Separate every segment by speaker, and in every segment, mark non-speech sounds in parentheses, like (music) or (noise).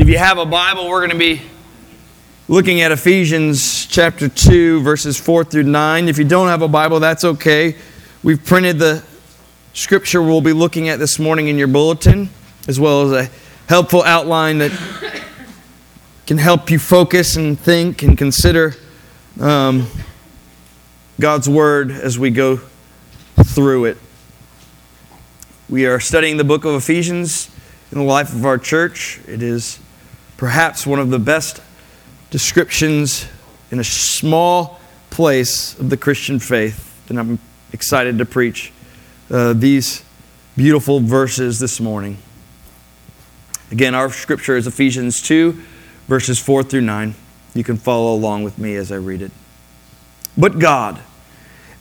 Speaker 1: If you have a Bible, we're going to be looking at Ephesians chapter 2, verses 4 through 9. If you don't have a Bible, that's okay. We've printed the scripture we'll be looking at this morning in your bulletin, as well as a helpful outline that can help you focus and think and consider um, God's Word as we go through it. We are studying the book of Ephesians in the life of our church. It is perhaps one of the best descriptions in a small place of the Christian faith, and I'm excited to preach uh, these beautiful verses this morning. Again, our scripture is Ephesians 2, verses 4 through 9. You can follow along with me as I read it. But God,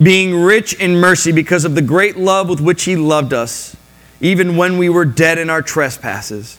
Speaker 1: being rich in mercy because of the great love with which He loved us, even when we were dead in our trespasses,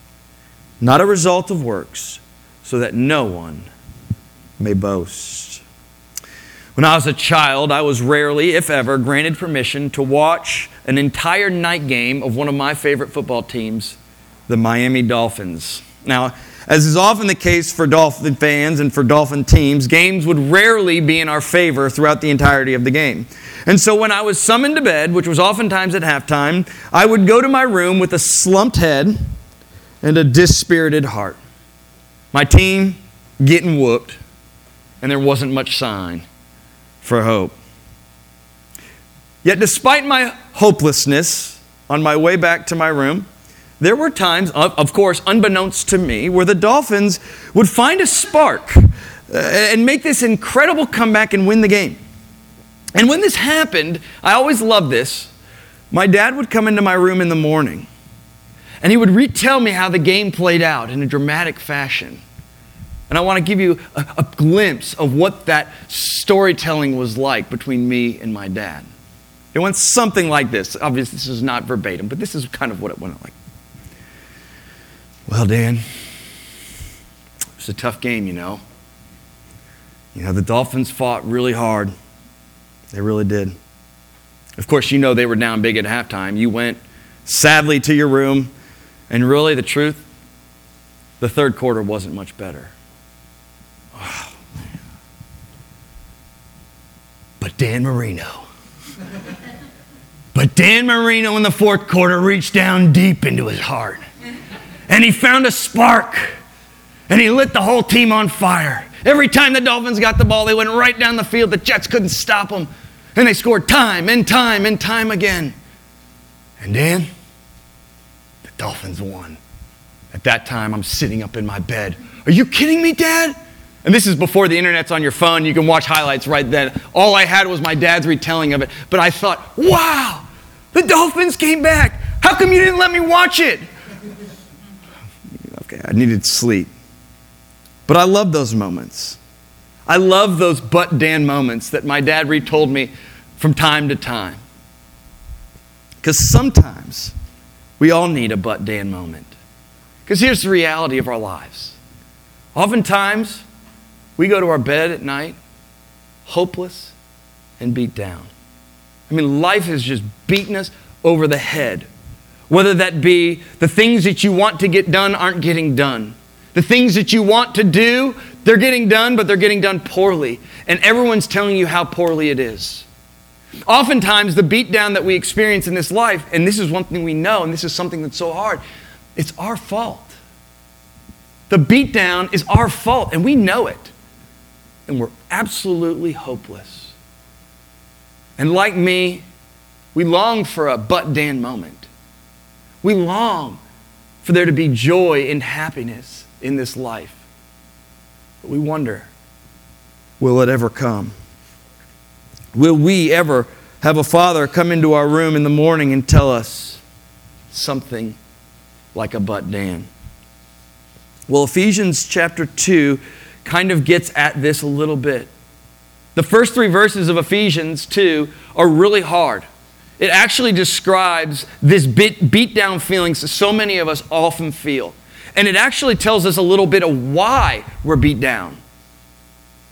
Speaker 1: not a result of works, so that no one may boast. When I was a child, I was rarely, if ever, granted permission to watch an entire night game of one of my favorite football teams, the Miami Dolphins. Now, as is often the case for Dolphin fans and for Dolphin teams, games would rarely be in our favor throughout the entirety of the game. And so when I was summoned to bed, which was oftentimes at halftime, I would go to my room with a slumped head and a dispirited heart. My team getting whooped, and there wasn't much sign for hope. Yet, despite my hopelessness on my way back to my room, there were times, of course, unbeknownst to me, where the Dolphins would find a spark uh, and make this incredible comeback and win the game. And when this happened, I always loved this. My dad would come into my room in the morning and he would retell me how the game played out in a dramatic fashion. And I want to give you a, a, glimpse of what that storytelling was like between me and my dad. It went something like this. Obviously, this is not verbatim, but this is kind of what it went like. Well, Dan, it was a tough game, you know. You know, the Dolphins fought really hard. They really did. Of course, you know they were down big at halftime. You went sadly to your room, and really, the truth, the third quarter wasn't much better. Oh, but Dan Marino. but Dan Marino in the fourth quarter reached down deep into his heart. And he found a spark. And he lit the whole team on fire. Every time the Dolphins got the ball, they went right down the field. The Jets couldn't stop them. And they scored time and time and time again. And the Dolphins won. At that time, I'm sitting up in my bed. Are you kidding me, Dad? And this is before the internet's on your phone. You can watch highlights right then. All I had was my dad's retelling of it. But I thought, wow, the Dolphins came back. How come you didn't let me watch it? Okay, I needed sleep. But I love those moments. I love those but Dan moments that my dad retold me from time to time. Because sometimes we all need a but Dan moment. Because here's the reality of our lives. Oftentimes, we go to our bed at night hopeless and beat down. I mean, life has just beaten us over the head. Whether that be the things that you want to get done aren't getting done, the things that you want to do they're getting done, but they're getting done poorly. And everyone's telling you how poorly it is. Oftentimes, the beatdown that we experience in this life, and this is one thing we know, and this is something that's so hard, it's our fault. The beatdown is our fault, and we know it. And we're absolutely hopeless. And like me, we long for a but Dan moment. We long for there to be joy and happiness in this life. But we wonder will it ever come? Will we ever have a father come into our room in the morning and tell us something like a but Dan? Well, Ephesians chapter 2 kind of gets at this a little bit. The first three verses of Ephesians 2 are really hard. It actually describes this bit, beat down feelings that so many of us often feel. And it actually tells us a little bit of why we're beat down.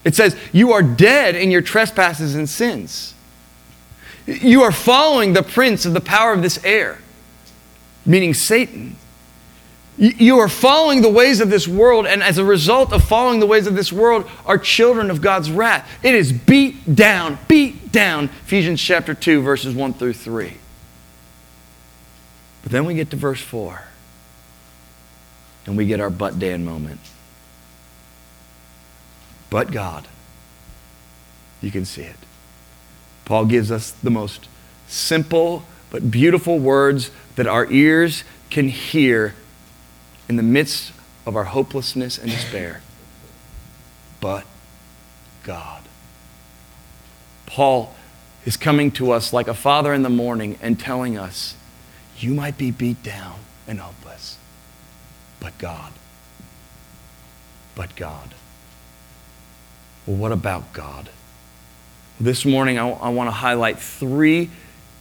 Speaker 1: It says, You are dead in your trespasses and sins. You are following the prince of the power of this air, meaning Satan. You are following the ways of this world, and as a result of following the ways of this world, are children of God's wrath. It is beat down, beat down. Ephesians chapter 2, verses 1 through 3. But then we get to verse 4, and we get our but Dan moment. But God. You can see it. Paul gives us the most simple but beautiful words that our ears can hear in the midst of our hopelessness and despair. But God. Paul is coming to us like a father in the morning and telling us, You might be beat down and hopeless, but God. But God. Well, what about God? This morning, I, I want to highlight three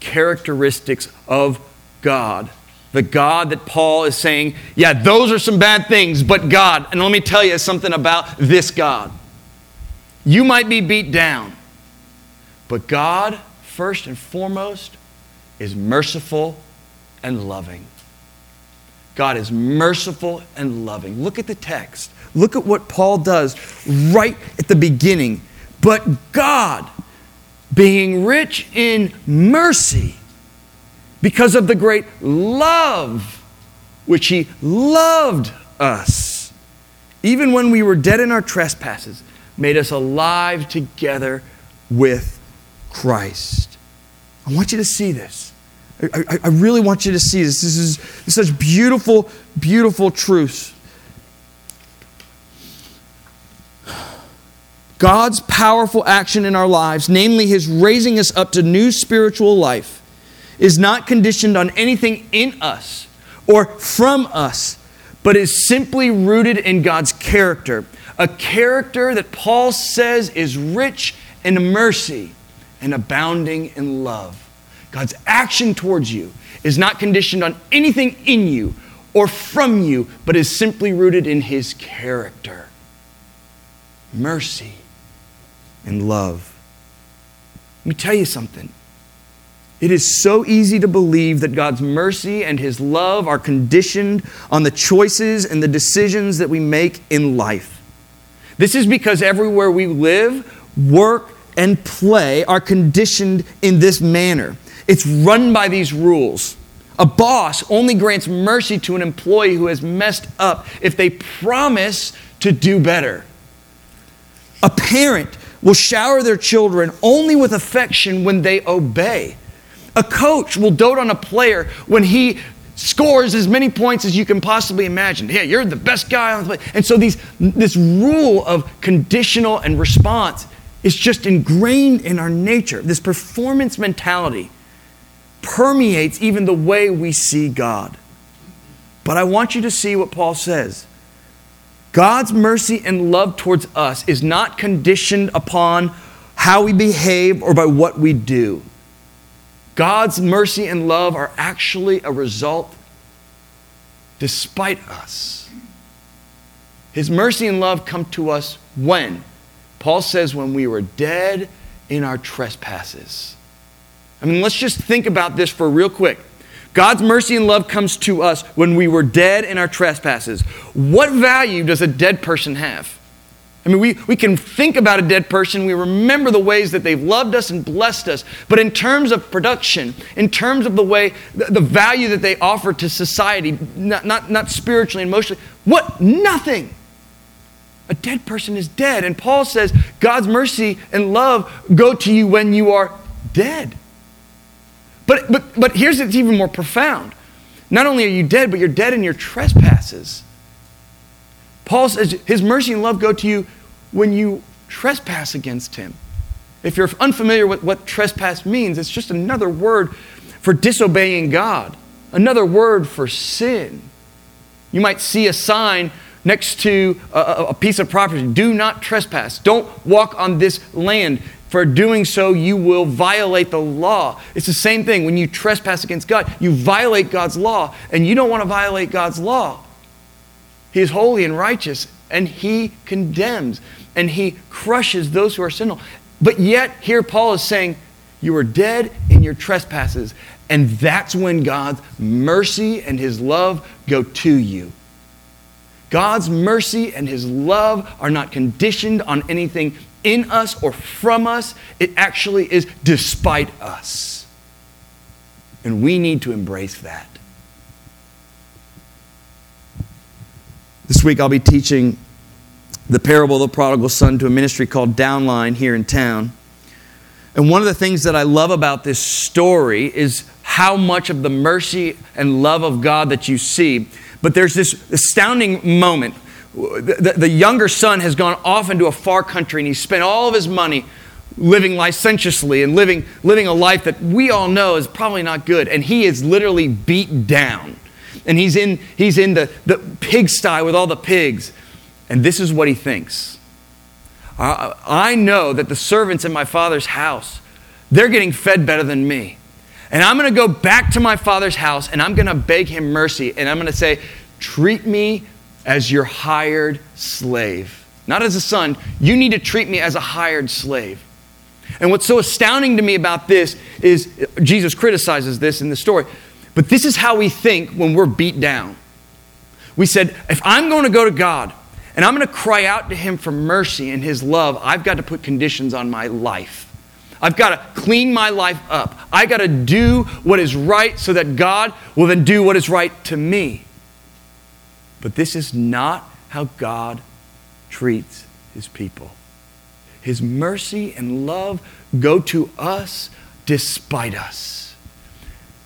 Speaker 1: characteristics of God the God that Paul is saying, yeah, those are some bad things, but God. And let me tell you something about this God. You might be beat down, but God, first and foremost, is merciful and loving. God is merciful and loving. Look at the text. Look at what Paul does right at the beginning. But God, being rich in mercy, because of the great love which He loved us, even when we were dead in our trespasses, made us alive together with Christ. I want you to see this. I, I, I really want you to see this. This is, such beautiful, beautiful truths. God's powerful action in our lives, namely His raising us up to new spiritual life, is not conditioned on anything in us or from us, but is simply rooted in God's character. A character that Paul says is rich in mercy and abounding in love. God's action towards you is not conditioned on anything in you or from you, but is simply rooted in his character. Mercy and love. Let me tell you something. It is so easy to believe that God's mercy and His love are conditioned on the choices and the decisions that we make in life. This is because everywhere we live, work, and play are conditioned in this manner. It's run by these rules. A boss only grants mercy to an employee who has messed up if they promise to do better. A parent will shower their children only with affection when they obey. A coach will dote on a player when he scores as many points as you can possibly imagine. Yeah, you're the best guy on the play. And so these, this rule of conditional and response is just ingrained in our nature. This performance mentality permeates even the way we see God. But I want you to see what Paul says. God's mercy and love towards us is not conditioned upon how we behave or by what we do. God's mercy and love are actually a result despite us. His mercy and love come to us when? Paul says, when we were dead in our trespasses. I mean, let's just think about this for real quick. God's mercy and love comes to us when we were dead in our trespasses. What value does a dead person have? I mean, we, we can think about a dead person, we remember the ways that they've loved us and blessed us, but in terms of production, in terms of the way, the, the value that they offer to society, not, not, not spiritually and emotionally, what? Nothing. A dead person is dead. And Paul says God's mercy and love go to you when you are dead. But, but, but here's it's even more profound. Not only are you dead, but you're dead in your trespasses. Paul says his mercy and love go to you when you trespass against him. If you're unfamiliar with what trespass means, it's just another word for disobeying God, another word for sin. You might see a sign next to a, a piece of property. Do not trespass. Don't walk on this land. For doing so, you will violate the law. It's the same thing. When you trespass against God, you violate God's law, and you don't want to violate God's law. He is holy and righteous, and He condemns, and He crushes those who are sinful. But yet, here Paul is saying, You are dead in your trespasses. And that's when God's mercy and His love go to you. God's mercy and His love are not conditioned on anything in us or from us, it actually is despite us. And we need to embrace that. This week I'll be teaching the parable of the prodigal son to a ministry called Downline here in town. And one of the things that I love about this story is how much of the mercy and love of God that you see. But there's this astounding moment the, the younger son has gone off into a far country and he's spent all of his money living licentiously and living, living a life that we all know is probably not good. And he is literally beat down. And he's in, he's in the, the pigsty with all the pigs. And this is what he thinks I, I know that the servants in my father's house, they're getting fed better than me. And I'm going to go back to my father's house and I'm going to beg him mercy. And I'm going to say, treat me as your hired slave. Not as a son. You need to treat me as a hired slave. And what's so astounding to me about this is Jesus criticizes this in the story. But this is how we think when we're beat down. We said, if I'm going to go to God and I'm going to cry out to Him for mercy and His love, I've got to put conditions on my life. I've got to clean my life up. I've got to do what is right so that God will then do what is right to me. But this is not how God treats his people. His mercy and love go to us despite us.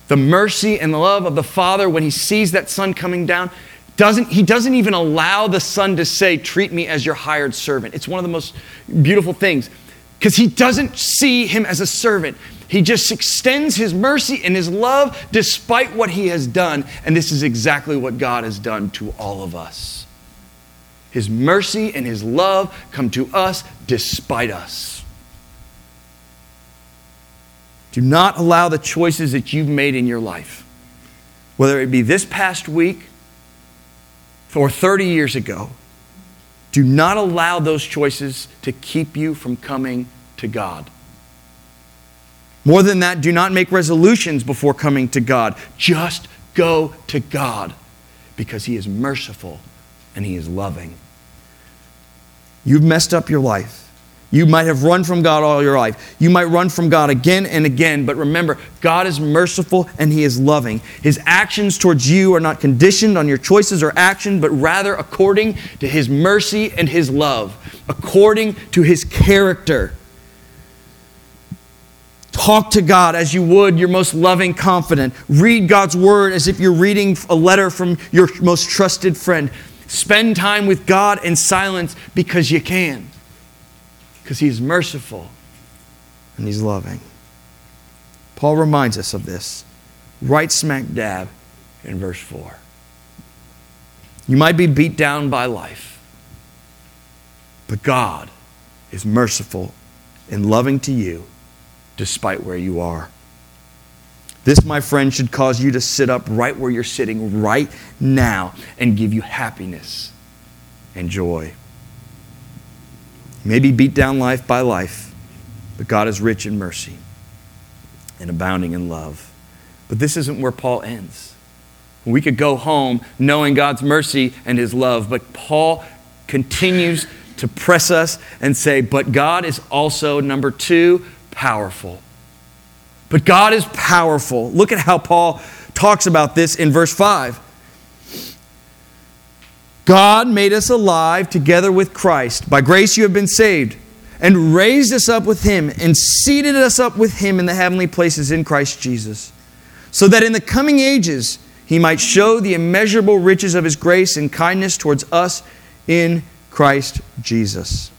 Speaker 1: The mercy and the love of the Father when he sees that son coming down, doesn't, he doesn't even allow the son to say, Treat me as your hired servant. It's one of the most beautiful things because he doesn't see him as a servant. He just extends his mercy and his love despite what he has done. And this is exactly what God has done to all of us. His mercy and his love come to us despite us. Do not allow the choices that you've made in your life, whether it be this past week or 30 years ago, do not allow those choices to keep you from coming to God. More than that, do not make resolutions before coming to God. Just go to God because He is merciful and He is loving. You've messed up your life. You might have run from God all your life. You might run from God again and again, but remember, God is merciful and He is loving. His actions towards you are not conditioned on your choices or action, but rather according to His mercy and His love, according to His character. Talk to God as you would your most loving confidant. Read God's word as if you're reading a letter from your most trusted friend. Spend time with God in silence because you can. Because He's merciful and He's loving. Paul reminds us of this right smack dab in verse 4. You might be beat down by life, but God is merciful and loving to you despite where you are. This, my friend, should cause you to sit up right where you're sitting right now and give you happiness and joy. Maybe beat down life by life, but God is rich in mercy and abounding in love. But this isn't where Paul ends. We could go home knowing God's mercy and his love, but Paul continues to press us and say, but God is also, number two, powerful. But God is powerful. Look at how Paul talks about this in verse 5. God made us alive together with Christ. By grace you have been saved, and raised us up with him, and seated us up with him in the heavenly places in Christ Jesus, so that in the coming ages he might show the immeasurable riches of his grace and kindness towards us in Christ Jesus.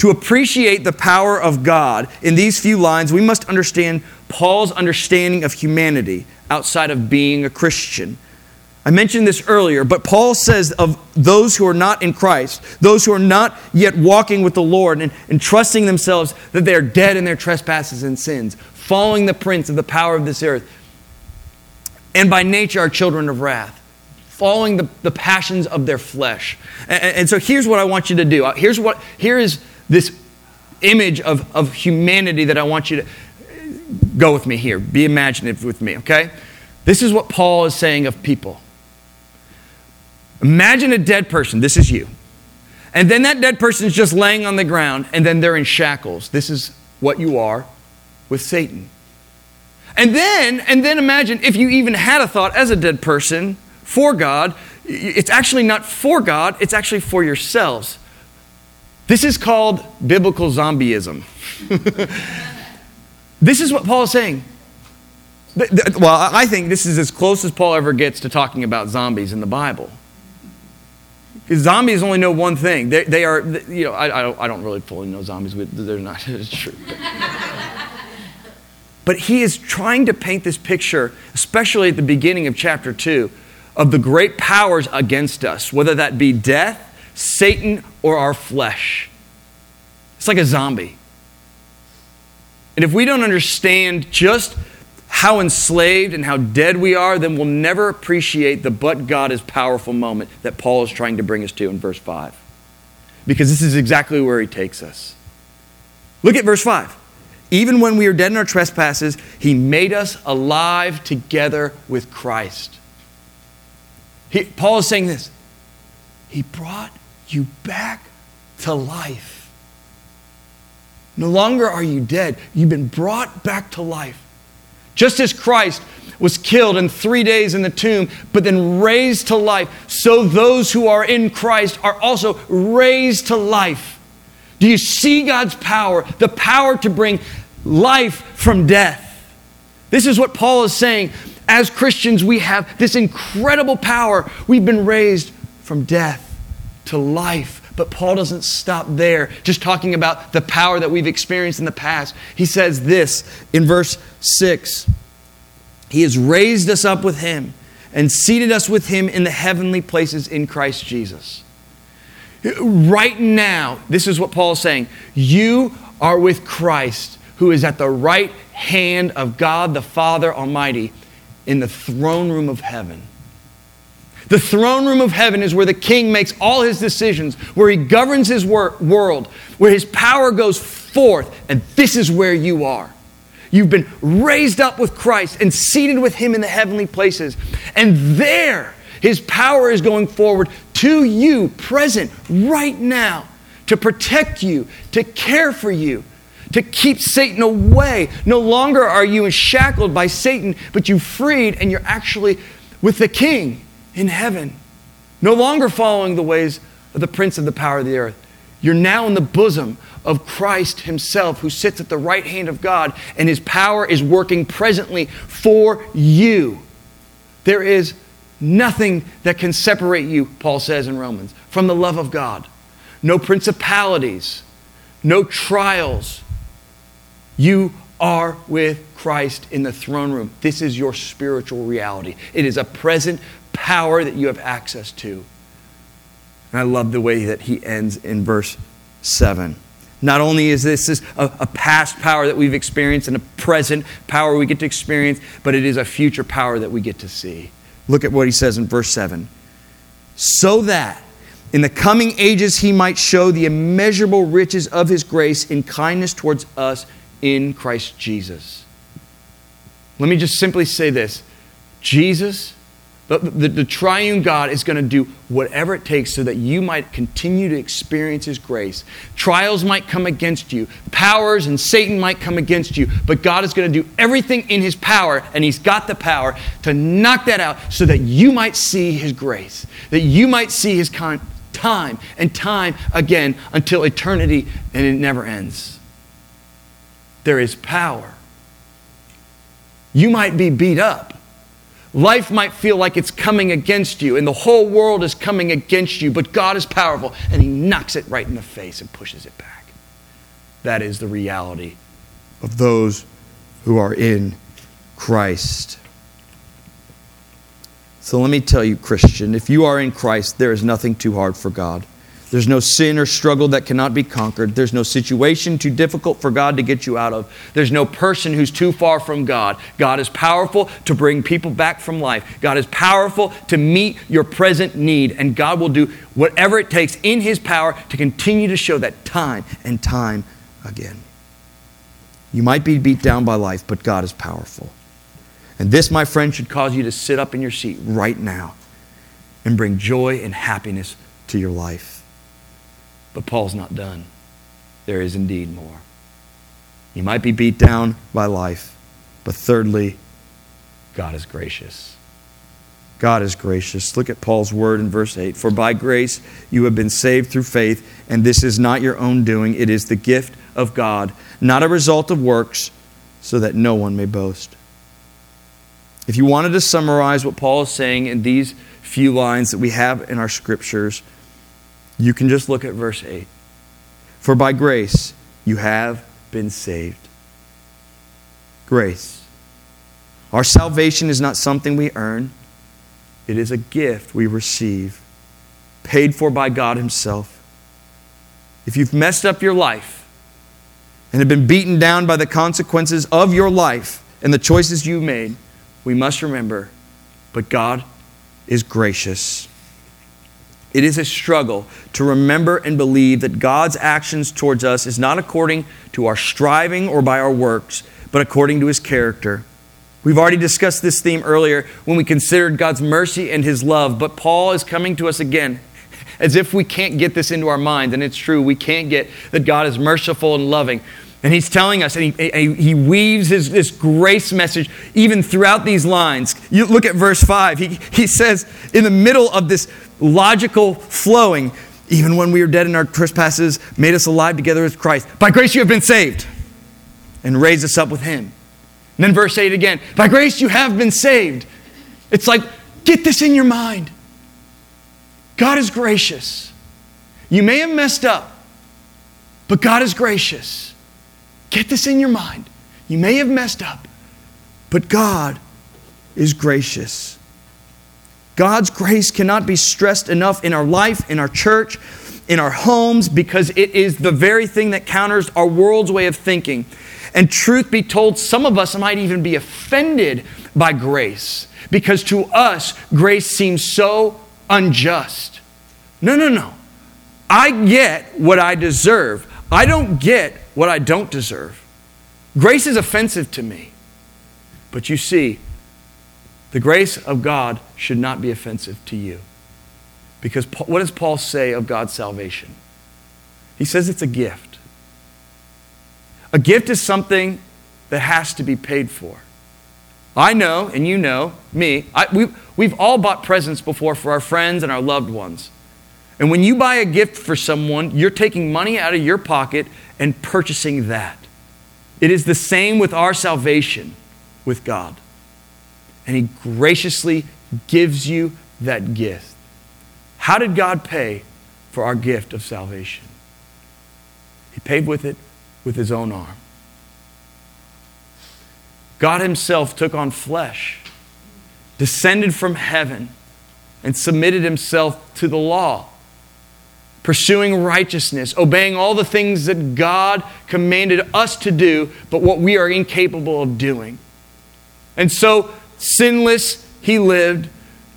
Speaker 1: To appreciate the power of God in these few lines, we must understand Paul's understanding of humanity outside of being a Christian. I mentioned this earlier, but Paul says of those who are not in Christ, those who are not yet walking with the Lord and, and trusting themselves that they are dead in their trespasses and sins, following the prince of the power of this earth, and by nature are children of wrath, following the, the passions of their flesh. And, and so here's what I want you to do. Uh, here's what, here is this image of, of humanity that I want you to go with me here. Be imaginative with me, okay? This is what Paul is saying of people. Imagine a dead person. This is you. And then that dead person is just laying on the ground, and then they're in shackles. This is what you are with Satan. And then, and then imagine if you even had a thought as a dead person for God, it's actually not for God, it's actually for yourselves. This is called biblical zombieism. (laughs) this is what Paul is saying. Well, I think this is as close as Paul ever gets to talking about zombies in the Bible. Because zombies only know one thing. They, they are, you know, I, I, don't, I don't really fully know zombies, but they're not, (laughs) true. but he is trying to paint this picture, especially at the beginning of chapter 2, of the great powers against us, whether that be death, Satan, or our flesh. It's like a zombie. And if we don't understand just how enslaved and how dead we are, then we'll never appreciate the but God is powerful moment that Paul is trying to bring us to in verse 5. Because this is exactly where he takes us. Look at verse 5. Even when we are dead in our trespasses, he made us alive together with Christ. He, Paul is saying this He brought you back to life. No longer are you dead, you've been brought back to life. Just as Christ was killed in three days in the tomb, but then raised to life, so those who are in Christ are also raised to life. Do you see God's power? The power to bring life from death. This is what Paul is saying. As Christians, we have this incredible power. We've been raised from death to life. But Paul doesn't stop there, just talking about the power that we've experienced in the past. He says this in verse 6 He has raised us up with Him and seated us with Him in the heavenly places in Christ Jesus. Right now, this is what Paul is saying you are with Christ, who is at the right hand of God the Father Almighty in the throne room of heaven. The throne room of heaven is where the king makes all his decisions, where he governs his wor- world, where his power goes forth, and this is where you are. You've been raised up with Christ and seated with him in the heavenly places. And there, his power is going forward to you, present right now, to protect you, to care for you, to keep Satan away. No longer are you shackled by Satan, but you freed and you're actually with the king in heaven, no longer following the ways of the prince of the power of the earth. You're now in the bosom of Christ Himself, who sits at the right hand of God, and His power is working presently for you. There is nothing that can separate you, Paul says in Romans, from the love of God. No principalities, no trials. You are with Christ in the throne room. This is your spiritual reality. It is a present power that you have access to. And I love the way that he ends in verse 7. Not only is this, a, past power that we've experienced and a present power we get to experience, but it is a future power that we get to see. Look at what he says in verse 7. So that in the coming ages he might show the immeasurable riches of his grace in kindness towards us in Christ Jesus. Let me just simply say this Jesus the, the, the triune God is going to do whatever it takes so that you might continue to experience His grace. Trials might come against you, powers and Satan might come against you, but God is going to do everything in His power, and He's got the power to knock that out so that you might see His grace, that you might see His kind, time and time again until eternity and it never ends. There is power. You might be beat up. Life might feel like it's coming against you and the whole world is coming against you, but God is powerful and He knocks it right in the face and pushes it back. That is the reality of those who are in Christ. So let me tell you, Christian, if you are in Christ, there is nothing too hard for God. There's no sin or struggle that cannot be conquered. There's no situation too difficult for God to get you out of. There's no person who's too far from God. God is powerful to bring people back from life. God is powerful to meet your present need. And God will do whatever it takes in His power to continue to show that time and time again. You might be beat down by life, but God is powerful. And this, my friend, should cause you to sit up in your seat right now and bring joy and happiness to your life. But Paul's not done. There is indeed more. You might be beat down by life, but thirdly, God is gracious. God is gracious. Look at Paul's word in verse 8. For by grace you have been saved through faith, and this is not your own doing, it is the gift of God, not a result of works, so that no one may boast. If you wanted to summarize what Paul is saying in these few lines that we have in our scriptures, you can just look at verse 8. For by grace you have been saved. Grace. Our salvation is not something we earn, it is a gift we receive, paid for by God Himself. If you've messed up your life and have been beaten down by the consequences of your life and the choices you made, we must remember, but God is gracious. It is a struggle to remember and believe that God's actions towards us is not according to our striving or by our works, but according to his character. We've already discussed this theme earlier when we considered God's mercy and his love, but Paul is coming to us again as if we can't get this into our mind, and it's true, we can't get that God is merciful and loving. And he's telling us, and he, he weaves his, this grace message even throughout these lines. You look at verse 5. He, he says, in the middle of this logical flowing, even when we were dead in our trespasses, made us alive together with Christ. By grace you have been saved, and raised us up with him. And then verse 8 again, by grace you have been saved. It's like, get this in your mind. God is gracious. You may have messed up, but God is gracious. Get this in your mind. You may have messed up, but God is gracious. God's grace cannot be stressed enough in our life, in our church, in our homes, because it is the very thing that counters our world's way of thinking. And truth be told, some of us might even be offended by grace because to us, grace seems so unjust. No, no, no. I get what I deserve. I don't get what I don't deserve. Grace is offensive to me. But you see, the grace of God should not be offensive to you. Because what does Paul say of God's salvation? He says it's a gift. A gift is something that has to be paid for. I know, and you know, me, I, we've, we've all bought presents before for our friends and our loved ones. And when you buy a gift for someone, you're taking money out of your pocket and purchasing that. It is the same with our salvation with God. And He graciously gives you that gift. How did God pay for our gift of salvation? He paid with it with His own arm. God Himself took on flesh, descended from heaven, and submitted Himself to the law pursuing righteousness, obeying all the things that God commanded us to do, but what we are incapable of doing. And so, sinless, he lived,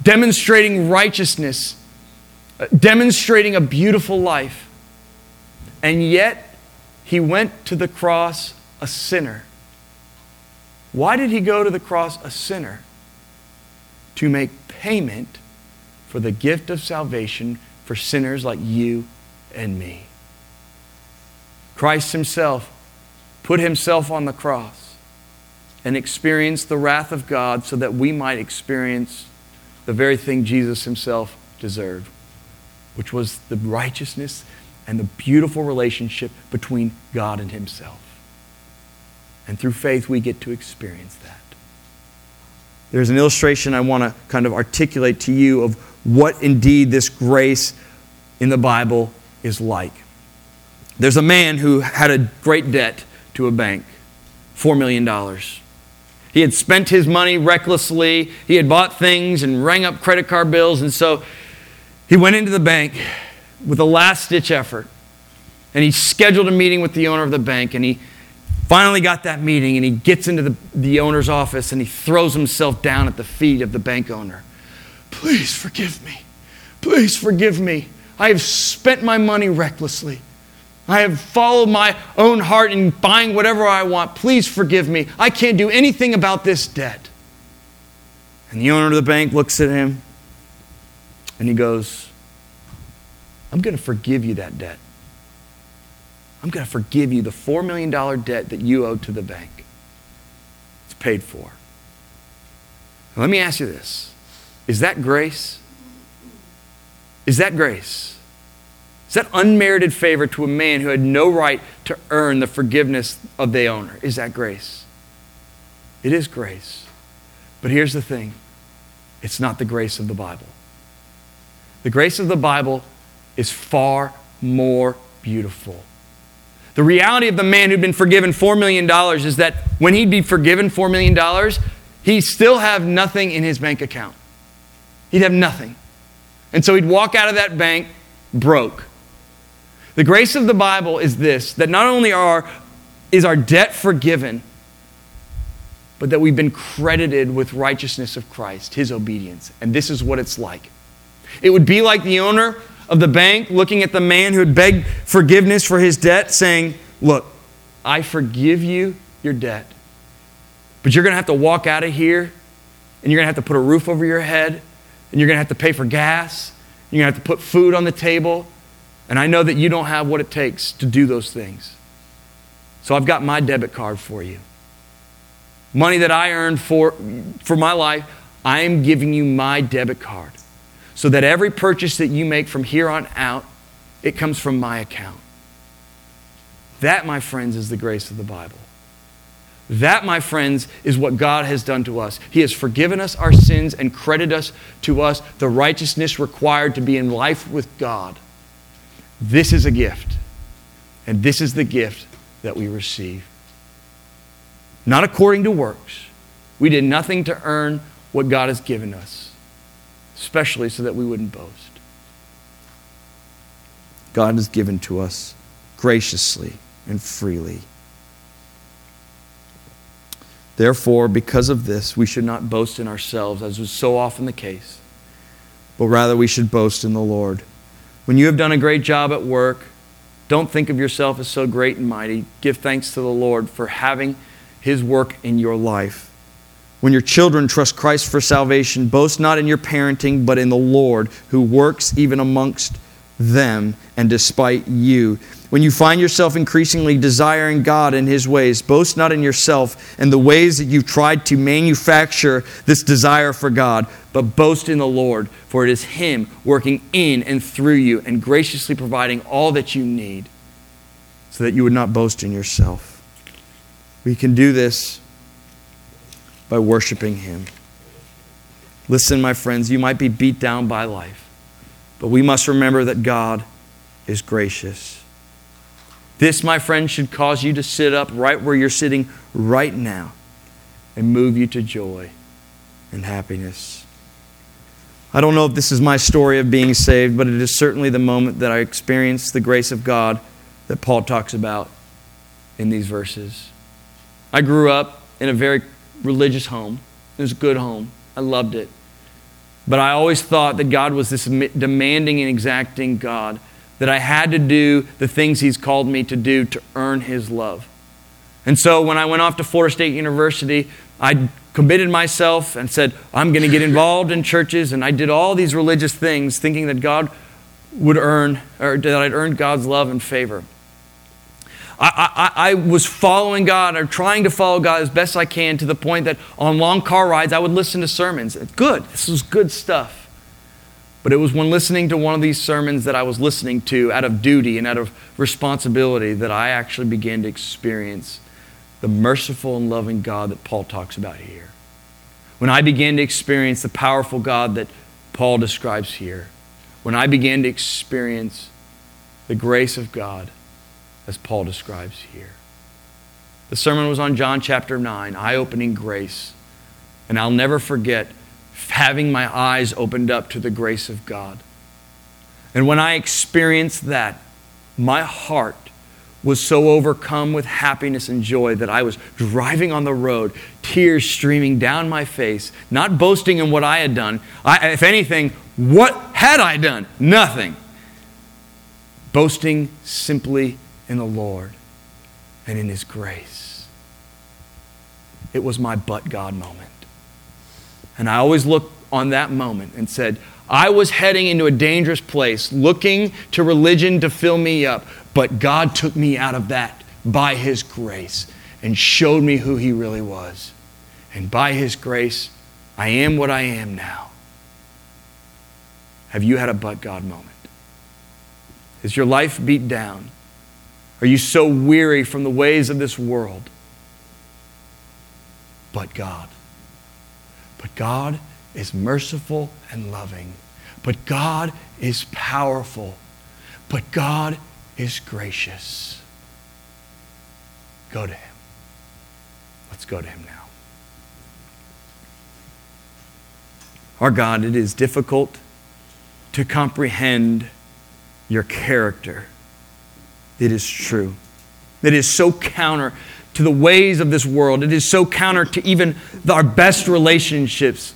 Speaker 1: demonstrating righteousness, uh, demonstrating a beautiful life. And yet, he went to the cross a sinner. Why did he go to the cross a sinner? To make payment for the gift of salvation for sinners like you and me. Christ Himself put Himself on the cross and experienced the wrath of God so that we might experience the very thing Jesus Himself deserved, which was the righteousness and the beautiful relationship between God and Himself. And through faith, we get to experience that. There's an illustration I want to kind of articulate to you of what indeed this grace in the Bible is like. There's a man who had a great debt to a bank $4 million. He had spent his money recklessly. He had bought things and rang up credit card bills. And so he went into the bank with a last ditch effort. And he scheduled a meeting with the owner of the bank. And he finally got that meeting. And he gets into the, the owner's office and he throws himself down at the feet of the bank owner. Please forgive me. Please forgive me. I have spent my money recklessly. I have followed my own heart in buying whatever I want. Please forgive me. I can't do anything about this debt. And the owner of the bank looks at him and he goes, I'm going to forgive you that debt. I'm going to forgive you the $4 million debt that you owe to the bank. It's paid for. Now, let me ask you this Is that grace? Is that grace? Is that unmerited favor to a man who had no right to earn the forgiveness of the owner? Is that grace? It is grace. But here's the thing it's not the grace of the Bible. The grace of the Bible is far more beautiful. The reality of the man who'd been forgiven $4 million is that when he'd be forgiven $4 million, he'd still have nothing in his bank account. He'd have nothing. And so he'd walk out of that bank broke. The grace of the Bible is this that not only are, is our debt forgiven, but that we've been credited with righteousness of Christ, his obedience. And this is what it's like. It would be like the owner of the bank looking at the man who had begged forgiveness for his debt, saying, Look, I forgive you your debt, but you're going to have to walk out of here and you're going to have to put a roof over your head and you're going to have to pay for gas. And you're going to have to put food on the table and I know that you don't have what it takes to do those things. So I've got my debit card for you. Money that I earned for, for my life, I am giving you my debit card. So that every purchase that you make from here on out, it comes from my account. That, my friends, is the grace of the Bible. That, my friends, is what God has done to us. He has forgiven us our sins and credited us to us the righteousness required to be in life with God. This is a gift. And this is the gift that we receive. Not according to works. We did nothing to earn what God has given us, especially so that we wouldn't boast. God has given to us graciously and freely. Therefore, because of this, we should not boast in ourselves, as was so often the case, but rather we should boast in the Lord. When you have done a great job at work, don't think of yourself as so great and mighty. Give thanks to the Lord for having His work in your life. When your children trust Christ for salvation, boast not in your parenting, but in the Lord who works even amongst them and despite you. When you find yourself increasingly desiring God and His ways, boast not in yourself and the ways that you've tried to manufacture this desire for God, but boast in the Lord, for it is Him working in and through you and graciously providing all that you need so that you would not boast in yourself. We can do this by worshiping Him. Listen, my friends, you might be beat down by life. But we must remember that God is gracious. This, my friend, should cause you to sit up right where you're sitting right now and move you to joy and happiness. I don't know if this is my story of being saved, but it is certainly the moment that I experienced the grace of God that Paul talks about in these verses. I grew up in a very religious home. It was a good home. I loved it. But I always thought that God was this demanding and exacting God, that I had to do the things He's called me to do to earn His love. And so when I went off to Florida State University, I committed myself and said, I'm going to get involved in churches. And I did all these religious things thinking that God would earn, or that I'd earned God's love and favor. I, I, I, was following God or trying to follow God as best I can to the point that on long car rides I would listen to sermons. Good, this was good stuff. But it was when listening to one of these sermons that I was listening to out of duty and out of responsibility that I actually began to experience the merciful and loving God that Paul talks about here. When I began to experience the powerful God that Paul describes here, when I began to experience the grace of God as Paul describes here. The sermon was on John chapter 9, eye opening grace. And I'll never forget having my eyes opened up to the grace of God. And when I experienced that, my heart was so overcome with happiness and joy that I was driving on the road, tears streaming down my face, not boasting in what I had done. I, if anything, what had I done? Nothing. Boasting simply in the Lord and in His grace. It was my but God moment. And I always look on that moment and said, I was heading into a dangerous place, looking to religion to fill me up, but God took me out of that by His grace and showed me who He really was. And by His grace, I am what I am now. Have you had a but God moment? Is your life beat down? Are you so weary from the ways of this world? But God. But God is merciful and loving. But God is powerful. But God is gracious. Go to Him. Let's go to Him now. Our God, it is difficult to comprehend your character. It is true. It is so counter to the ways of this world. It is so counter to even our best relationships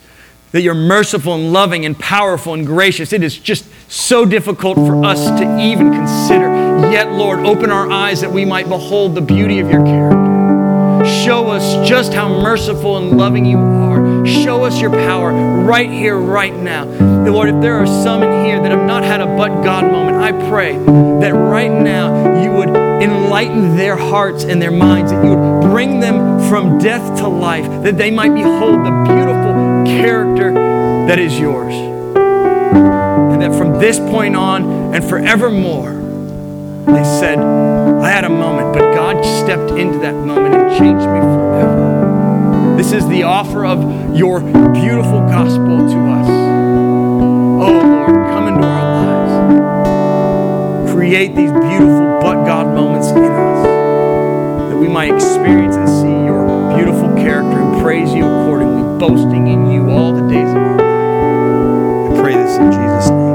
Speaker 1: that you're merciful and loving and powerful and gracious. It is just so difficult for us to even consider. Yet, Lord, open our eyes that we might behold the beauty of your character. Show us just how merciful and loving you are. Show us your power right here, right now. And Lord, if there are some in here that have not had a but God moment, I pray that right now you would enlighten their hearts and their minds, that you would bring them from death to life, that they might behold the beautiful character that is yours. And that from this point on and forevermore, they said, I had a moment, but God stepped into that moment and changed me forever. This is the offer of your beautiful gospel to us. Oh Lord, come into our lives. Create these beautiful but God moments in us that we might experience and see your beautiful character and praise you accordingly, boasting in you all the days of our life. I pray this in Jesus' name.